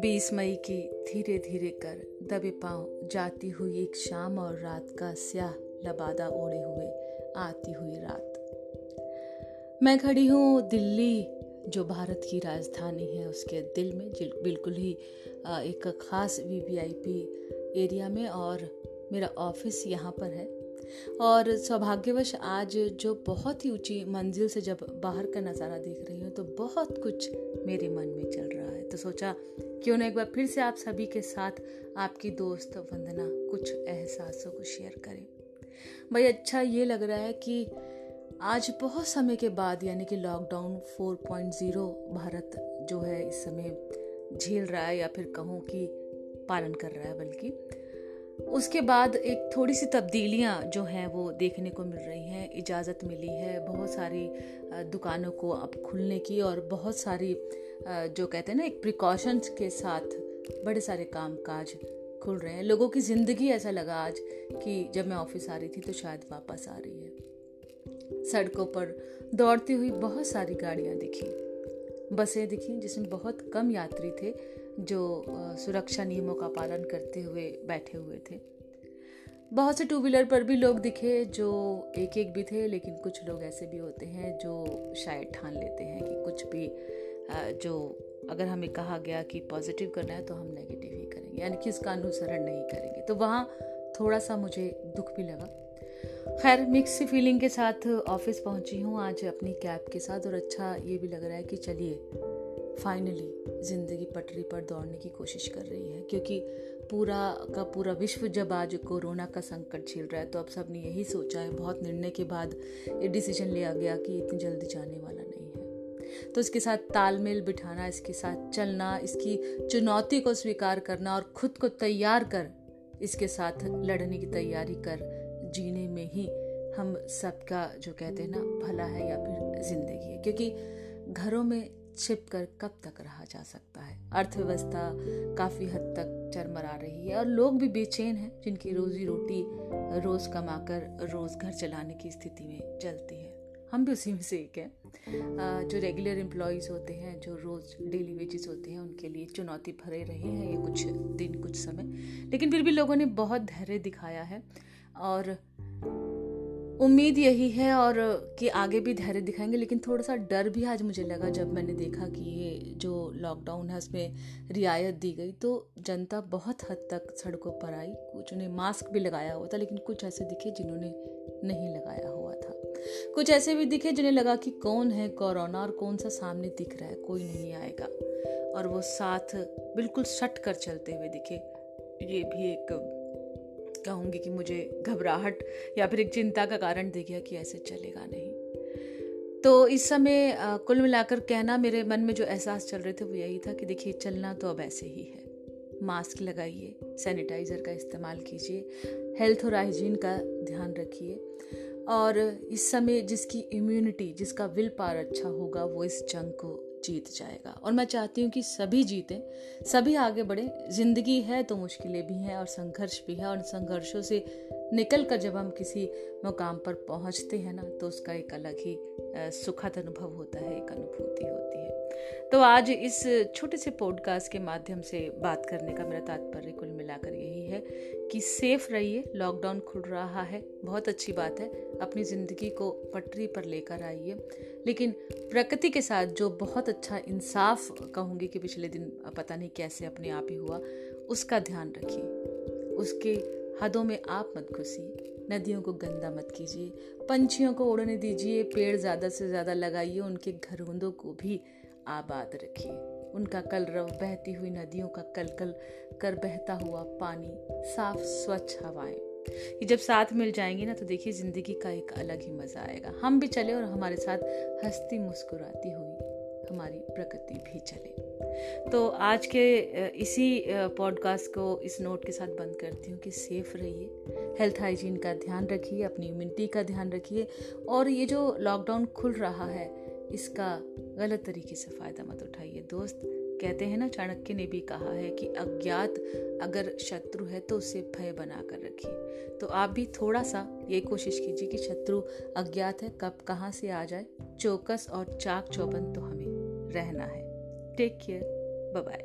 बीस मई की धीरे धीरे कर दबे पाँव जाती हुई एक शाम और रात का स्याह लबादा ओढ़े हुए आती हुई रात। मैं खड़ी हूँ दिल्ली, जो भारत की राजधानी है। उसके दिल में बिल्कुल ही एक ख़ास वीवीआईपी एरिया में और मेरा ऑफ़िस यहाँ पर है। और सौभाग्यवश आज जो बहुत ही ऊँची मंजिल से जब बाहर का नज़ारा देख रही हूँ तो बहुत कुछ मेरे मन में चल रहा है। तो सोचा, क्यों ना एक बार फिर से आप सभी के साथ आपकी दोस्त वंदना कुछ एहसासों को शेयर करें। भाई अच्छा ये लग रहा है कि आज बहुत समय के बाद, यानी कि लॉकडाउन 4.0 भारत जो है इस समय झेल रहा है या फिर कहूँ कि पालन कर रहा है, बल्कि उसके बाद एक थोड़ी सी तब्दीलियाँ जो हैं वो देखने को मिल रही हैं, इजाज़त मिली है, बहुत सारी दुकानों को अब खुलने की और बहुत सारी जो कहते हैं ना, एक प्रिकॉशंस के साथ बड़े सारे काम काज खुल रहे हैं। लोगों की ज़िंदगी ऐसा लगा आज कि जब मैं ऑफ़िस आ रही थी तो शायद वापस आ रही है। सड़कों पर दौड़ती हुई बहुत सारी गाड़ियाँ दिखी। बसें दिखी जिसमें बहुत कम यात्री थे जो सुरक्षा नियमों का पालन करते हुए बैठे हुए थे। बहुत से टू व्हीलर पर भी लोग दिखे जो एक एक भी थे, लेकिन कुछ लोग ऐसे भी होते हैं जो शायद ठान लेते हैं कि कुछ भी जो अगर हमें कहा गया कि पॉजिटिव करना है तो हम नेगेटिव ही करेंगे, यानी कि इसका अनुसरण नहीं करेंगे। तो वहाँ थोड़ा सा मुझे दुख भी लगा। खैर मिक्स फीलिंग के साथ ऑफ़िस पहुँची हूँ आज अपनी कैब के साथ और अच्छा ये भी लग रहा है कि चलिए फाइनली ज़िंदगी पटरी पर दौड़ने की कोशिश कर रही है, क्योंकि पूरा का पूरा विश्व जब आज कोरोना का संकट झेल रहा है तो अब सबने यही सोचा है, बहुत निर्णय के बाद ये डिसीज़न लिया गया कि इतनी जल्दी जाने वाला नहीं है। तो इसके साथ तालमेल बिठाना, इसके साथ चलना, इसकी चुनौती को स्वीकार करना और खुद को तैयार कर, इसके साथ लड़ने की तैयारी कर, जीने में ही हम सबका जो कहते हैं ना, भला है या फिर ज़िंदगी है। क्योंकि घरों में छिप कर कब तक रहा जा सकता है? अर्थव्यवस्था काफ़ी हद तक चरमरा रही है और लोग भी बेचैन हैं, जिनकी रोजी रोटी रोज़ कमाकर रोज़ घर चलाने की स्थिति में चलती है। हम भी उसी में से एक हैं। जो रेगुलर एम्प्लॉयज़ होते हैं, जो रोज़ डेली वेजेस होते हैं, उनके लिए चुनौती भरे रहे हैं ये कुछ दिन, कुछ समय। लेकिन फिर भी लोगों ने बहुत धैर्य दिखाया है और उम्मीद यही है और कि आगे भी धैर्य दिखाएँगे, लेकिन थोड़ा सा डर भी आज मुझे लगा जब मैंने देखा कि ये जो लॉकडाउन है, उसमें रियायत दी गई तो जनता बहुत हद तक सड़कों पर आई। कुछ ने मास्क भी लगाया हुआ था, लेकिन कुछ ऐसे दिखे जिन्होंने नहीं लगाया हुआ था। कुछ ऐसे भी दिखे जिन्हें लगा कि कौन है कोरोना और कौन सा सामने दिख रहा है, कोई नहीं आएगा। और वो साथ बिल्कुल सट कर चलते हुए दिखे। ये भी एक कहूँगी कि मुझे घबराहट या फिर एक चिंता का कारण दे गया कि ऐसे चलेगा नहीं। तो इस समय कुल मिलाकर कहना मेरे मन में जो एहसास चल रहे थे वो यही था कि देखिए, चलना तो अब ऐसे ही है। मास्क लगाइए, सैनिटाइज़र का इस्तेमाल कीजिए, हेल्थ और हाइजीन का ध्यान रखिए और इस समय जिसकी इम्यूनिटी जिसका विल पार अच्छा होगा, वो इस जंग को जीत जाएगा। और मैं चाहती हूँ कि सभी जीतें, सभी आगे बढ़ें। ज़िंदगी है तो मुश्किलें भी हैं और संघर्ष भी है और संघर्षों से निकल कर जब हम किसी मुकाम पर पहुँचते हैं ना तो उसका एक अलग ही सुखद अनुभव होता है, एक अनुभूति होती है। तो आज इस छोटे से पॉडकास्ट के माध्यम से बात करने का मेरा तात्पर्य मिलाकर यही है कि सेफ़ रहिए लॉकडाउन खुल रहा है। बहुत अच्छी बात है। अपनी ज़िंदगी को पटरी पर लेकर आइए। लेकिन प्रकृति के साथ जो बहुत अच्छा इंसाफ कहूँगी कि पिछले दिन पता नहीं कैसे अपने आप ही हुआ, उसका ध्यान रखिए। उसके हदों में आप मत घुसिए। नदियों को गंदा मत कीजिए। पंछियों को उड़ने दीजिए। पेड़ ज़्यादा से ज़्यादा लगाइए। उनके घरोंदों को भी आबाद रखिए। उनका कलरव बहती हुई नदियों का कलकल कर बहता हुआ पानी, साफ़ स्वच्छ हवाएँ। ये जब साथ मिल जाएँगी ना तो देखिए ज़िंदगी का एक अलग ही मज़ा आएगा। हम भी चले और हमारे साथ हंसती मुस्कुराती हुई हमारी प्रकृति भी चले। तो आज के इसी पॉडकास्ट को इस नोट के साथ बंद करती हूँ कि सेफ़ रहिए। हेल्थ हाइजीन का ध्यान रखिए, अपनी इम्यूनिटी का ध्यान रखिए। और ये जो लॉकडाउन खुल रहा है इसका गलत तरीके से फ़ायदा मत उठाइए। दोस्त, कहते हैं ना, चाणक्य ने भी कहा है कि अज्ञात अगर शत्रु है तो उसे भय बना कर रखिए। तो आप भी थोड़ा सा ये कोशिश कीजिए कि शत्रु अज्ञात है, कब कहाँ से आ जाए। चौकस और चाक चौबंद तो हमें रहना है। Take care bye